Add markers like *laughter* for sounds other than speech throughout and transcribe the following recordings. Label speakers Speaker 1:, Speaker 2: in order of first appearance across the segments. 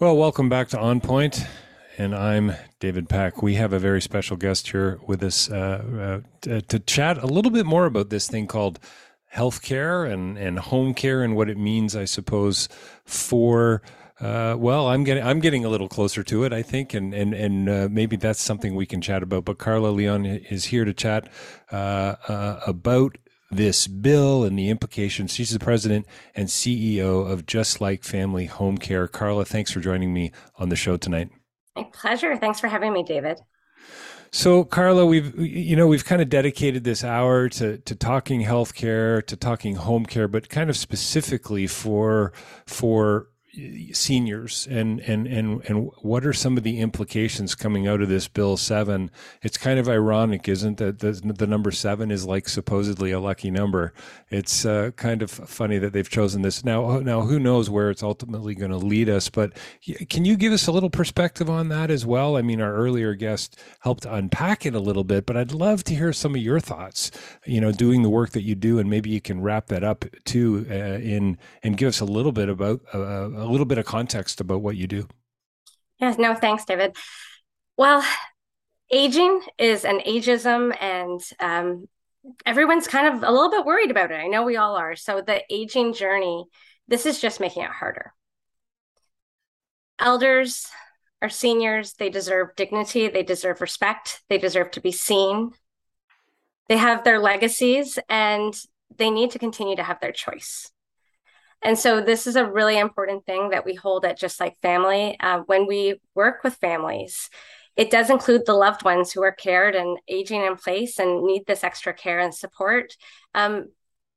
Speaker 1: Well, welcome back to On Point, and I'm David Peck. We have a very special guest here with us uh, uh, to, to chat a little bit more about this thing called healthcare and and home care and what it means, I suppose, for. Uh, well, I'm getting I'm getting a little closer to it, I think, and and and uh, maybe that's something we can chat about. But Carla Leon is here to chat uh, uh about this bill and the implications. She's the president and CEO of Just Like Family Home Care. Carla, thanks for joining me on the show tonight.
Speaker 2: My pleasure. Thanks for having me, David.
Speaker 1: So, Carla, we've you know we've kind of dedicated this hour to to talking healthcare, to talking home care, but kind of specifically for for seniors and and and and what are some of the implications coming out of this bill 7 it's kind of ironic isn't that the, the number 7 is like supposedly a lucky number? It's uh, kind of funny that they've chosen this. Now now who knows where it's ultimately going to lead us but can you give us a little perspective on that as well? I mean our earlier guest helped unpack it a little bit but i'd love to hear some of your thoughts you know doing the work that you do and maybe you can wrap that up too uh, in and give us a little bit about uh, little bit of context about what you do.
Speaker 2: Yes, no, thanks, David. Well, aging is an ageism, and um, everyone's kind of a little bit worried about it. I know we all are. So, the aging journey, this is just making it harder. Elders, are seniors, they deserve dignity, they deserve respect, they deserve to be seen. They have their legacies, and they need to continue to have their choice. And so this is a really important thing that we hold at Just Like Family. Uh, when we work with families, it does include the loved ones who are cared and aging in place and need this extra care and support. Um,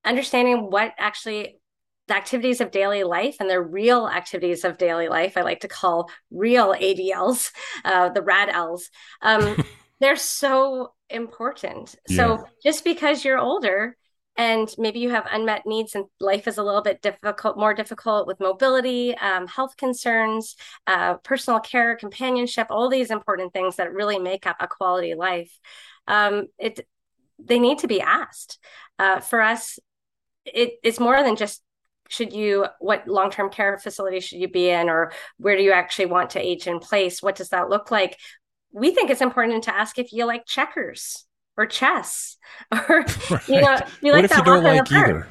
Speaker 2: understanding what actually the activities of daily life and the real activities of daily life, I like to call real ADLs, *laughs* uh, the RADLs. Um, *laughs* they're so important. Yeah. So just because you're older and maybe you have unmet needs and life is a little bit difficult more difficult with mobility um, health concerns uh, personal care companionship all these important things that really make up a quality life. Um, it they need to be asked. Uh, for us it, it's more than just should you what long-term care facility should you be in or where do you actually want to age in place? What does that look like? We think it's important to ask if you like checkers or chess *laughs* or *laughs* right. you know you like
Speaker 1: what if you don't like either?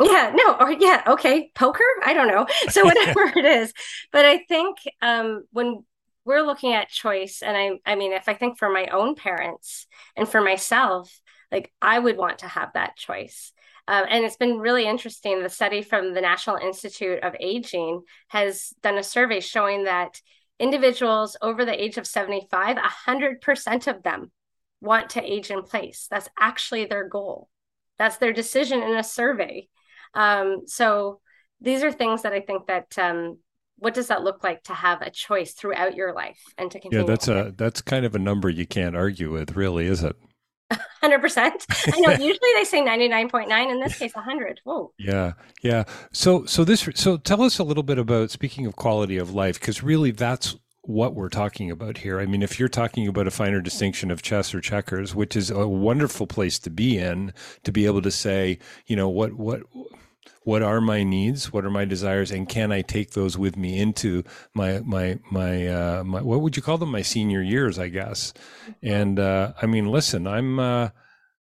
Speaker 2: Yeah no or yeah okay poker? I don't know. *laughs* So whatever it is. But i think um when we're looking at choice and i i mean if i think for my own parents and for myself like i would want to have that choice. Um, and it's been really interesting. The study from the national institute of aging has done a survey showing that individuals over the age of 75 100% of them want to age in place. That's actually their goal. That's their decision in a survey. Um, so these are things that I think that um, what does that look like to have a choice throughout your life and to continue?
Speaker 1: Yeah, that's a that's kind of a number you can't argue with, really, is it?
Speaker 2: Hundred percent. *laughs* I know. Usually they say ninety nine point nine. In this case, hundred. Whoa.
Speaker 1: Yeah, yeah. So, so this. So, tell us a little bit about speaking of quality of life, because really, that's what we're talking about here. I mean, if you're talking about a finer distinction of chess or checkers, which is a wonderful place to be in, to be able to say, you know, what what what are my needs, what are my desires, and can I take those with me into my my my, uh, my what would you call them? My senior years, I guess. And uh, I mean, listen, I'm. Uh,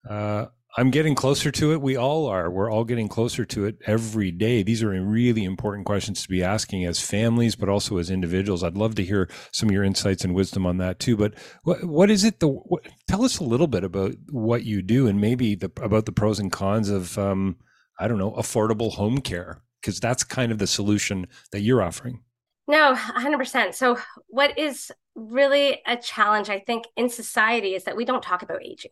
Speaker 1: uh I'm getting closer to it. We all are. We're all getting closer to it every day. These are really important questions to be asking as families, but also as individuals. I'd love to hear some of your insights and wisdom on that too. But what what is it? The what, tell us a little bit about what you do and maybe the, about the pros and cons of um, I don't know affordable home care because that's kind of the solution that you're offering.
Speaker 2: No, 100%. So, what is really a challenge, I think, in society is that we don't talk about aging.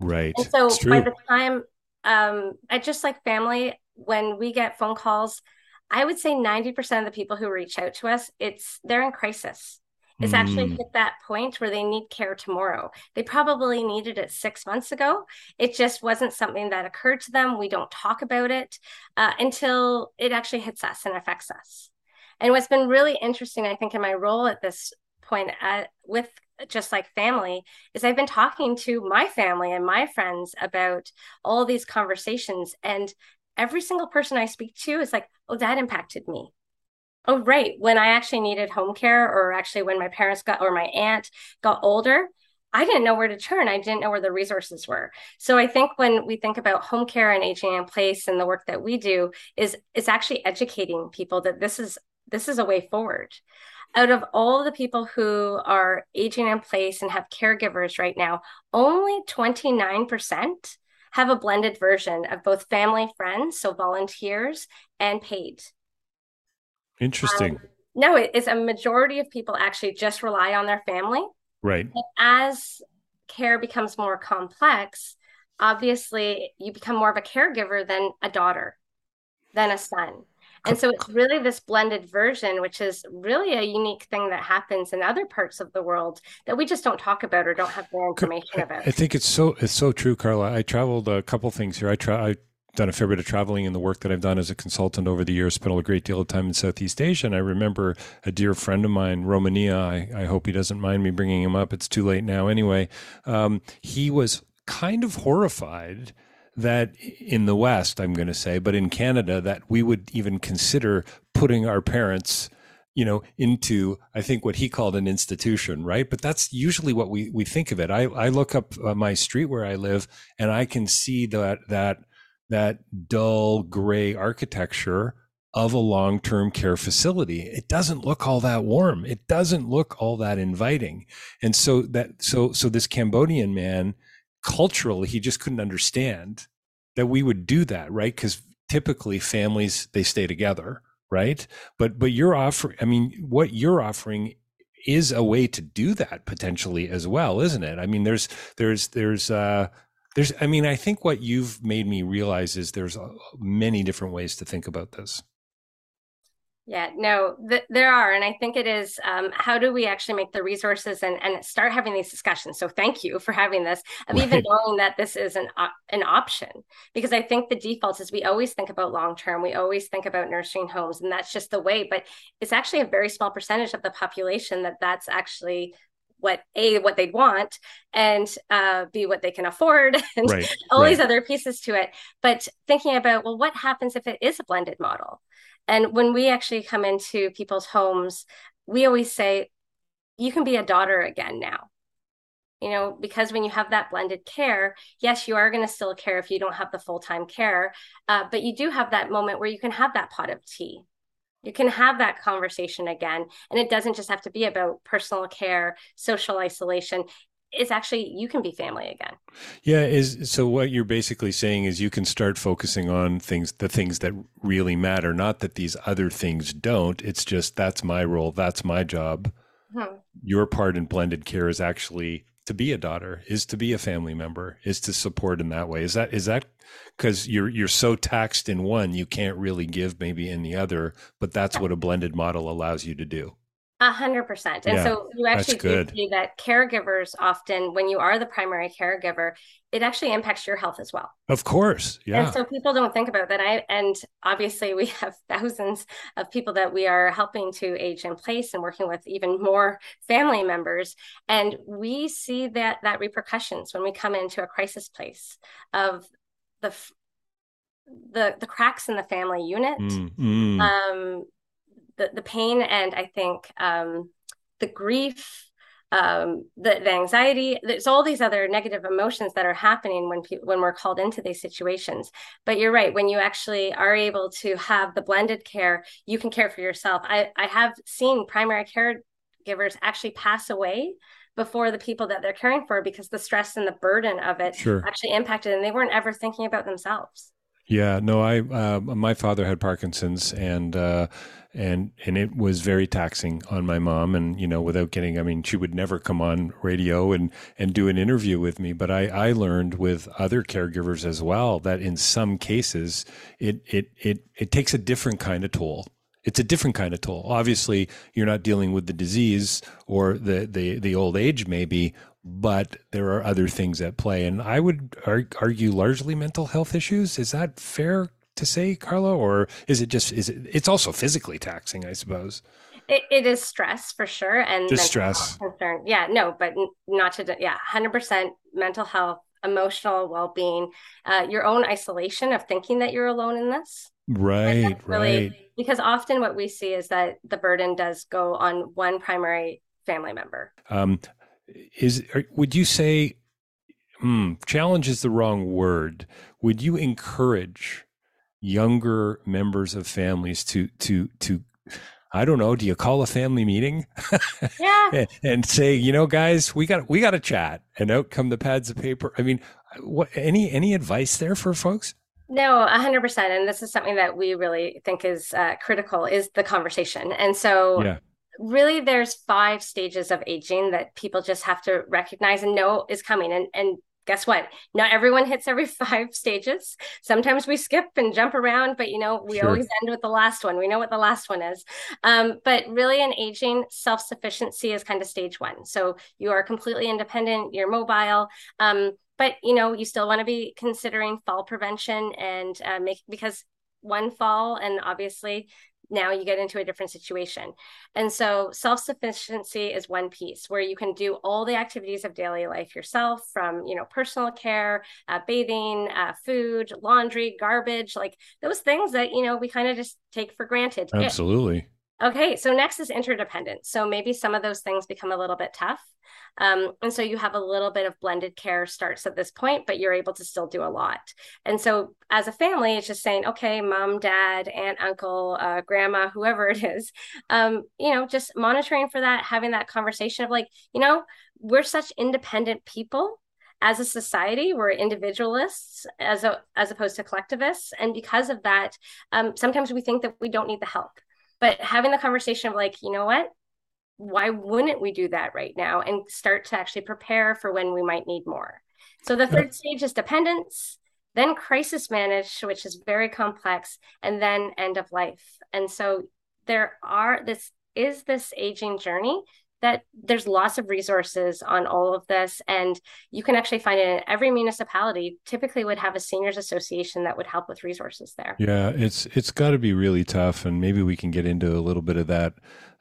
Speaker 1: Right.
Speaker 2: And so by the time um, I just like family, when we get phone calls, I would say 90% of the people who reach out to us, it's they're in crisis. It's mm. actually hit that point where they need care tomorrow. They probably needed it six months ago. It just wasn't something that occurred to them. We don't talk about it uh, until it actually hits us and affects us. And what's been really interesting, I think, in my role at this point at, with just like family is I've been talking to my family and my friends about all these conversations and every single person I speak to is like, "Oh, that impacted me." Oh, right. When I actually needed home care, or actually when my parents got, or my aunt got older, I didn't know where to turn. I didn't know where the resources were. So I think when we think about home care and aging in place and the work that we do is is actually educating people that this is this is a way forward. Out of all the people who are aging in place and have caregivers right now, only 29% have a blended version of both family friends, so volunteers, and paid.
Speaker 1: Interesting. Um,
Speaker 2: no, it is a majority of people actually just rely on their family
Speaker 1: Right.
Speaker 2: as care becomes more complex, obviously you become more of a caregiver than a daughter, than a son. And so it's really this blended version, which is really a unique thing that happens in other parts of the world that we just don't talk about or don't have more information about.
Speaker 1: I think it's so it's so true, Carla. I traveled a couple things here. I try I done a fair bit of traveling in the work that I've done as a consultant over the years, spent a great deal of time in Southeast Asia. And I remember a dear friend of mine, Romania, I, I hope he doesn't mind me bringing him up. It's too late now anyway. Um, he was kind of horrified that in the West, I'm going to say, but in Canada, that we would even consider putting our parents you know into i think what he called an institution right? But that's usually what we we think of it. I i look up uh, my street where i live and i can see that that that dull gray architecture of a long-term care facility. It doesn't look all that warm. It doesn't look all that inviting. And so that so so this cambodian man culturally he just couldn't understand that we would do that right? Because typically families they stay together right? But but you're offering i mean what you're offering is a way to do that potentially as well isn't it? I mean there's there's there's uh there's, I mean, I think what you've made me realize is there's many different ways to think about this.
Speaker 2: Yeah, no, th- there are. And I think it is um, how do we actually make the resources and, and start having these discussions? So thank you for having this, of right. even knowing that this is an, uh, an option. Because I think the default is we always think about long term, we always think about nursing homes, and that's just the way. But it's actually a very small percentage of the population that that's actually what a what they'd want and uh, b what they can afford *laughs* and right, all right. these other pieces to it but thinking about well what happens if it is a blended model and when we actually come into people's homes we always say you can be a daughter again now. You know because when you have that blended care yes you are going to still care if you don't have the full-time care uh, but you do have that moment where you can have that pot of tea. You can have that conversation again and it doesn't just have to be about personal care social isolation it's actually you can be family again
Speaker 1: yeah is so what you're basically saying is you can start focusing on things the things that really matter not that these other things don't it's just that's my role that's my job hmm. your part in blended care is actually to be a daughter is to be a family member is to support in that way is that is that because you're you're so taxed in one, you can't really give maybe in the other. But that's what a blended model allows you to do.
Speaker 2: A hundred percent. And yeah, so you actually do see that caregivers often, when you are the primary caregiver, it actually impacts your health as well.
Speaker 1: Of course. Yeah.
Speaker 2: And so people don't think about that. I and obviously we have *laughs* thousands of people that we are helping to age in place and working with even more family members. And we see that that repercussions when we come into a crisis place of the the the cracks in the family unit, mm, mm. Um, the the pain, and I think um, the grief, um, the, the anxiety. There's all these other negative emotions that are happening when pe- when we're called into these situations. But you're right. When you actually are able to have the blended care, you can care for yourself. I I have seen primary caregivers actually pass away before the people that they're caring for because the stress and the burden of it sure. actually impacted and they weren't ever thinking about themselves.
Speaker 1: Yeah, no, I uh, my father had Parkinson's and uh, and and it was very taxing on my mom and you know without getting I mean she would never come on radio and and do an interview with me but I I learned with other caregivers as well that in some cases it it it it takes a different kind of toll it's a different kind of toll. Obviously, you're not dealing with the disease or the the the old age maybe, but there are other things at play. And I would argue largely mental health issues. Is that fair to say, Carla, or is it just is it? It's also physically taxing, I suppose.
Speaker 2: It, it is stress for sure, and
Speaker 1: just stress
Speaker 2: concern. Yeah, no, but not to yeah, hundred percent mental health, emotional well being, uh, your own isolation of thinking that you're alone in this
Speaker 1: Right, really, right.
Speaker 2: Because often what we see is that the burden does go on one primary family member. Um,
Speaker 1: is would you say hmm, challenge is the wrong word? Would you encourage younger members of families to to to I don't know. Do you call a family meeting? *laughs*
Speaker 2: Yeah.
Speaker 1: and say, you know, guys, we got we got to chat, and out come the pads of paper. I mean, what any any advice there for folks?
Speaker 2: No, 100%. And this is something that we really think is uh, critical is the conversation. And so yeah. really there's five stages of aging that people just have to recognize and know is coming. And, and guess what? Not everyone hits every *laughs* five stages. Sometimes we skip and jump around, but you know, we sure. always end with the last one. We know what the last one is. Um, but really, in aging, self sufficiency is kind of stage one. So you are completely independent, you're mobile. Um, but you know, you still want to be considering fall prevention and uh, make because one fall and obviously now you get into a different situation. And so self sufficiency is one piece where you can do all the activities of daily life yourself from, you know, personal care, uh, bathing, uh, food, laundry, garbage, like those things that, you know, we kind of just take for granted.
Speaker 1: Absolutely.
Speaker 2: Okay, so next is interdependence. So maybe some of those things become a little bit tough. Um, and so you have a little bit of blended care starts at this point, but you're able to still do a lot. And so as a family, it's just saying, okay, mom, dad, aunt, uncle, uh, grandma, whoever it is, um, you know, just monitoring for that, having that conversation of like, you know, we're such independent people as a society we're individualists as a as opposed to collectivists and because of that um, sometimes we think that we don't need the help but having the conversation of like you know what why wouldn't we do that right now and start to actually prepare for when we might need more? So the third stage is dependence, then crisis manage, which is very complex, and then end of life. And so there are this is this aging journey that there's lots of resources on all of this and you can actually find it in every municipality typically would have a seniors association that would help with resources there.
Speaker 1: Yeah it's it's got to be really tough and maybe we can get into a little bit of that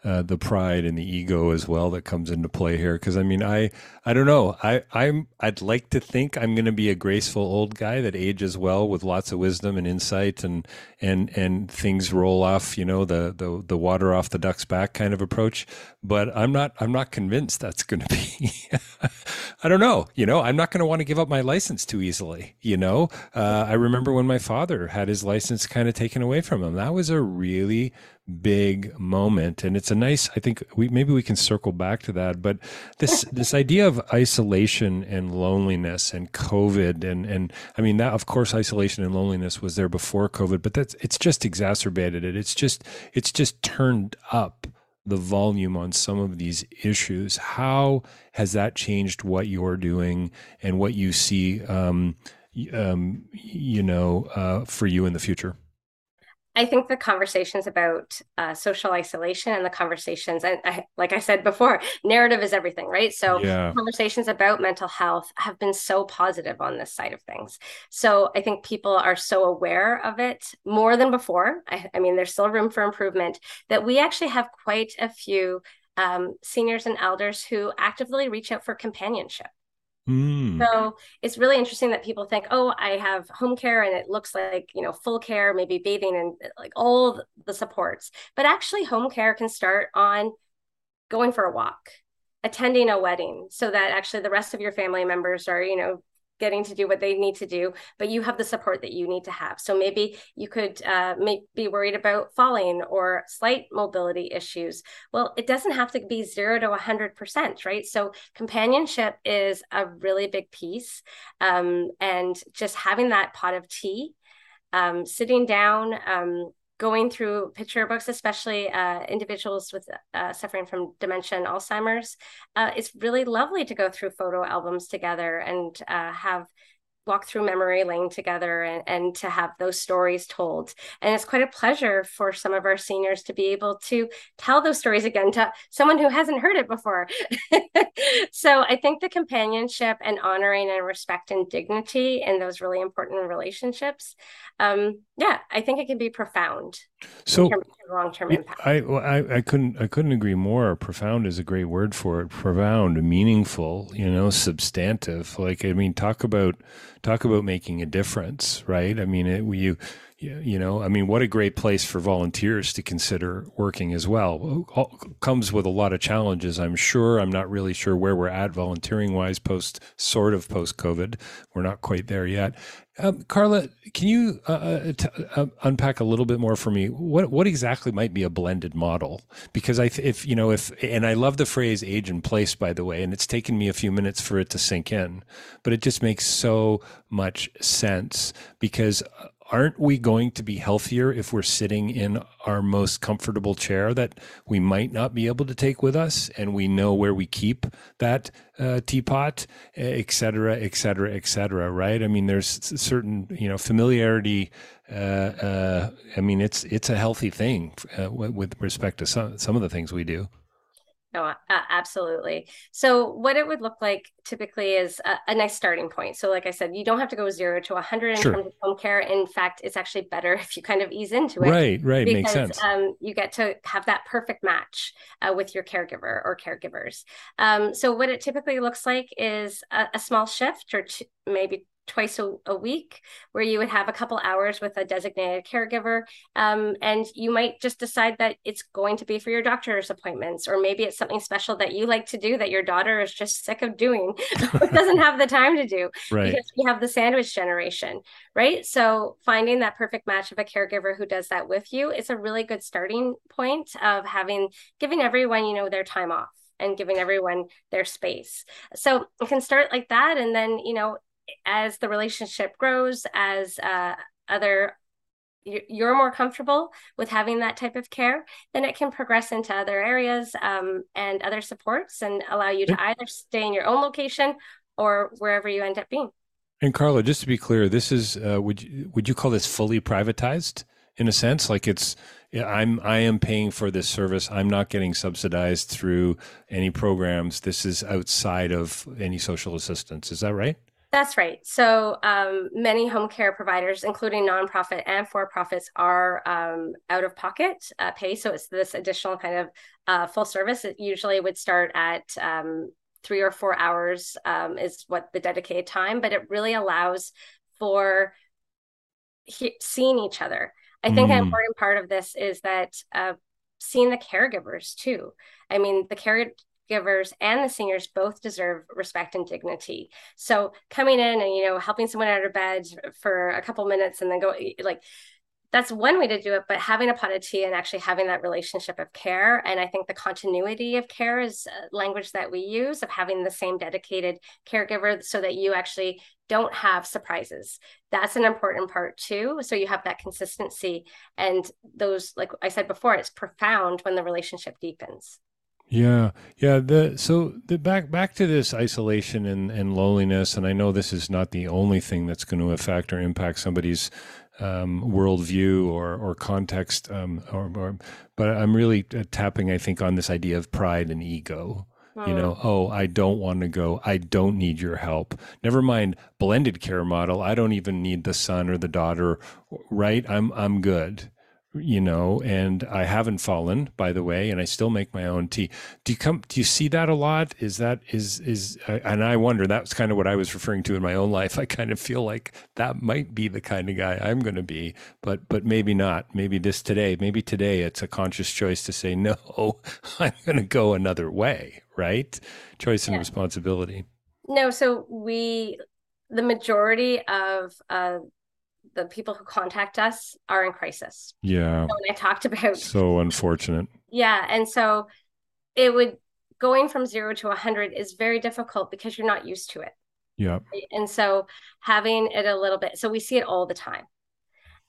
Speaker 1: uh, the pride and the ego as well that comes into play here. Because I mean, I I don't know. I I'm I'd like to think I'm going to be a graceful old guy that ages well with lots of wisdom and insight and and and things roll off. You know, the the the water off the duck's back kind of approach. But I'm not I'm not convinced that's *laughs* going to be. I don't know. You know, I'm not going to want to give up my license too easily. You know, uh, I remember when my father had his license kind of taken away from him. That was a really big moment. And it's a nice i think we maybe we can circle back to that but this *laughs* this idea of isolation and loneliness and covid and and i mean that of course isolation and loneliness was there before covid but that's it's just exacerbated it. It's just it's just turned up the volume on some of these issues. How has that changed what you're doing and what you see um, um, you know uh, for you in the future
Speaker 2: I think the conversations about uh, social isolation and the conversations, and I, like I said before, narrative is everything, right? So yeah. conversations about mental health have been so positive on this side of things. So I think people are so aware of it more than before. I, I mean, there's still room for improvement. That we actually have quite a few um, seniors and elders who actively reach out for companionship. Mm. So it's really interesting that people think, oh, I have home care and it looks like, you know, full care, maybe bathing and like all the supports. But actually, home care can start on going for a walk, attending a wedding, so that actually the rest of your family members are, you know, getting to do what they need to do, but you have the support that you need to have. So maybe you could uh, may, be worried about falling or slight mobility issues. Well, it doesn't have to be zero to 100%, right? So companionship is a really big piece. Um, and just having that pot of tea, um, sitting down, um, going through picture books, especially uh, individuals with uh, suffering from dementia and Alzheimer's, uh, it's really lovely to go through photo albums together and uh, have walk through memory lane together and, and to have those stories told. And it's quite a pleasure for some of our seniors to be able to tell those stories again to someone who hasn't heard it before. *laughs* so I think the companionship and honoring and respect and dignity in those really important relationships, um, yeah, I think it can be profound.
Speaker 1: So long-term impact. I, I I couldn't I couldn't agree more. Profound is a great word for it. Profound, meaningful, you know, substantive. Like I mean, talk about talk about making a difference, right? I mean, it, you you know, I mean, what a great place for volunteers to consider working as well. Comes with a lot of challenges, I'm sure. I'm not really sure where we're at volunteering wise post sort of post COVID. We're not quite there yet. Um, Carla, can you uh, uh, t- uh, unpack a little bit more for me? What what exactly might be a blended model? Because I, th- if you know, if and I love the phrase "age and place," by the way, and it's taken me a few minutes for it to sink in, but it just makes so much sense because uh, aren't we going to be healthier if we're sitting in our most comfortable chair that we might not be able to take with us and we know where we keep that uh, teapot et cetera et cetera et cetera right? I mean there's certain you know familiarity uh, uh, i mean it's it's a healthy thing uh, with respect to some some of the things we do
Speaker 2: no, uh, absolutely. So, what it would look like typically is a, a, nice starting point. So, like I said, you don't have to go zero to 100 in sure. terms of home care. In fact, it's actually better *laughs* if you kind of ease into it.
Speaker 1: Right, right. Because, Makes sense.
Speaker 2: Um, you get to have that perfect match uh, with your caregiver or caregivers. Um, so, what it typically looks like is a, a small shift or maybe twice a, a, week where you would have a couple hours with a designated caregiver um, and you might just decide that it's going to be for your doctor's appointments or maybe it's something special that you like to do that your daughter is just sick of doing *laughs* doesn't have the time to do
Speaker 1: right.
Speaker 2: because we have the sandwich generation right so finding that perfect match of a caregiver who does that with you is a really good starting point of having giving everyone you know their time off and giving everyone their space. So you can start like that. And then, you know, as the relationship grows, as uh, other you're more comfortable with having that type of care, then it can progress into other areas um, and other supports and allow you to either stay in your own location or wherever you end up being.
Speaker 1: And Carla, just to be clear, this is uh, would you, would you call this fully privatized in a sense? Like it's I'm I am paying for this service. I'm not getting subsidized through any programs. This is outside of any social assistance. Is that right?
Speaker 2: That's right. So um, many home care providers, including nonprofit and for profits, are um, out of pocket uh, pay. So it's this additional kind of uh, full service. It usually would start at um, three or four hours, um, is what the dedicated time, but it really allows for he- seeing each other. I think mm. an important part of this is that uh, seeing the caregivers too. I mean, the care givers and the seniors both deserve respect and dignity. So coming in and you know helping someone out of bed for a couple minutes and then go eh, like that's one way to do it but having a pot of tea and actually having that relationship of care. And i think the continuity of care is uh, language that we use of having the same dedicated caregiver so that you actually don't have surprises. That's an important part too. So you have that consistency and those like i said before it's profound when the relationship deepens
Speaker 1: yeah, yeah. The so the back back to this isolation and, and loneliness, and I know this is not the only thing that's going to affect or impact somebody's um, worldview or or context, um, or, or, but I'm really uh, tapping, I think, on this idea of pride and ego. You know, hmm. oh, I don't want to go. I don't need your help. Never mind blended care model. I don't even need the son or the daughter. Right? I'm I'm good you know, and I haven't fallen, by the way, and I still make my own tea. Do you come? Do you see that a lot? Is that is is? And I wonder. That's kind of what I was referring to in my own life. *laughs* I kind of feel like that might be the kind of guy I'm going to be, but but maybe not. Maybe this today. Maybe today it's a conscious choice to say *laughs* no. I'm going to go another way. Right? Choice and yeah. responsibility.
Speaker 2: No. So we, the majority of uh, the people who contact us are in crisis.
Speaker 1: Yeah. So
Speaker 2: when I talked about
Speaker 1: so unfortunate.
Speaker 2: Yeah, and so it would going from 0 to 100 is very difficult because you're not used to it.
Speaker 1: Yeah.
Speaker 2: And so having it a little bit so we see it all the time.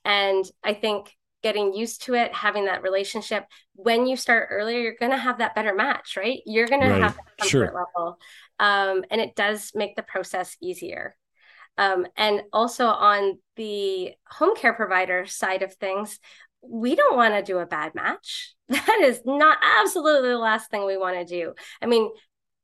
Speaker 2: And I think getting used to it, having that relationship, when you start earlier, you're going to have that better match, right? You're going right. to have that comfort sure. level. Um, and it does make the process easier. Um, and also on the home care provider side of things, we don't want to do a bad match. *laughs* That is not absolutely the last thing we want to do. I mean,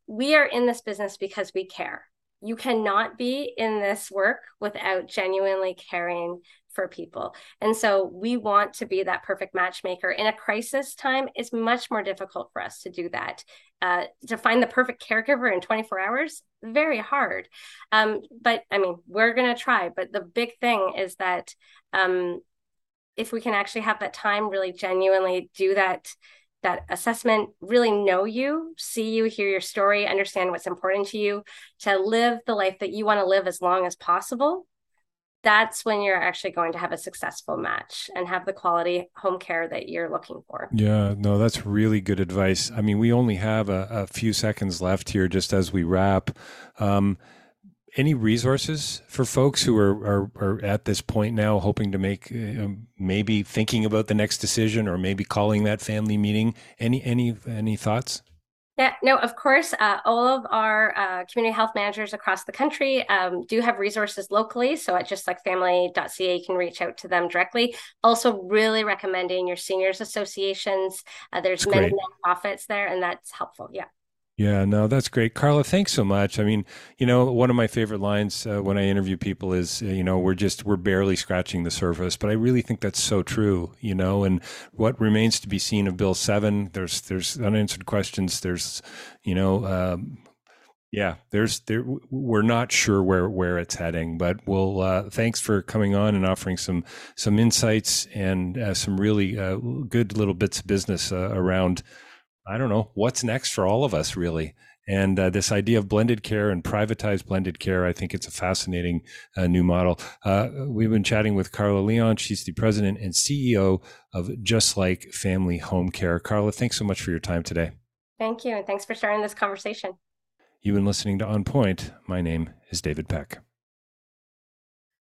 Speaker 2: we are in this business because we care. You cannot be in this work without genuinely caring for people. And so we want to be that perfect matchmaker. In a crisis time, it's much more difficult for us to do that. Uh, to find the perfect caregiver in 24 hours, very hard. Um, but I mean, we're going to try. But the big thing is that um, if we can actually have that time, really genuinely do that that assessment, really know you, see you, hear your story, understand what's important to you, to live the life that you want to live as long as possible, that's when you're actually going to have a successful match and have the quality home care that you're looking for.
Speaker 1: Yeah, no, that's really good advice. I mean, we only have a, a few seconds left here just as we wrap. Um, any resources for folks who are, are, are, at this point now hoping to make uh, maybe thinking about the next decision or maybe calling that family meeting any any any thoughts
Speaker 2: yeah, no, of course. Uh, all of our uh, community health managers across the country um, do have resources locally. So at justlikeFamily.ca, you can reach out to them directly. Also, really recommending your seniors associations. Uh, there's many nonprofits there, and that's helpful. Yeah.
Speaker 1: Yeah, no, that's great. Carla, thanks so much. I mean, you know, one of my favorite lines uh, when I interview people is, uh, you know, we're just, we're barely scratching the surface, but I really think that's so true, you know, and what remains to be seen of Bill 7, there's, there's unanswered questions. There's, you know, um, yeah, there's there. We're not sure where where it's heading, but we'll. Uh, thanks for coming on and offering some some insights and uh, some really uh, good little bits of business around I don't know what's next for all of us, really. And uh, this idea of blended care and privatized blended care, I think it's a fascinating uh, new model. Uh, we've been chatting with Carla Leon. She's the president and CEO of Just Like Family Home Care. Carla, thanks so much for your time today.
Speaker 2: Thank you. And thanks for starting this conversation.
Speaker 1: You've been listening to On Point. My name is David Peck.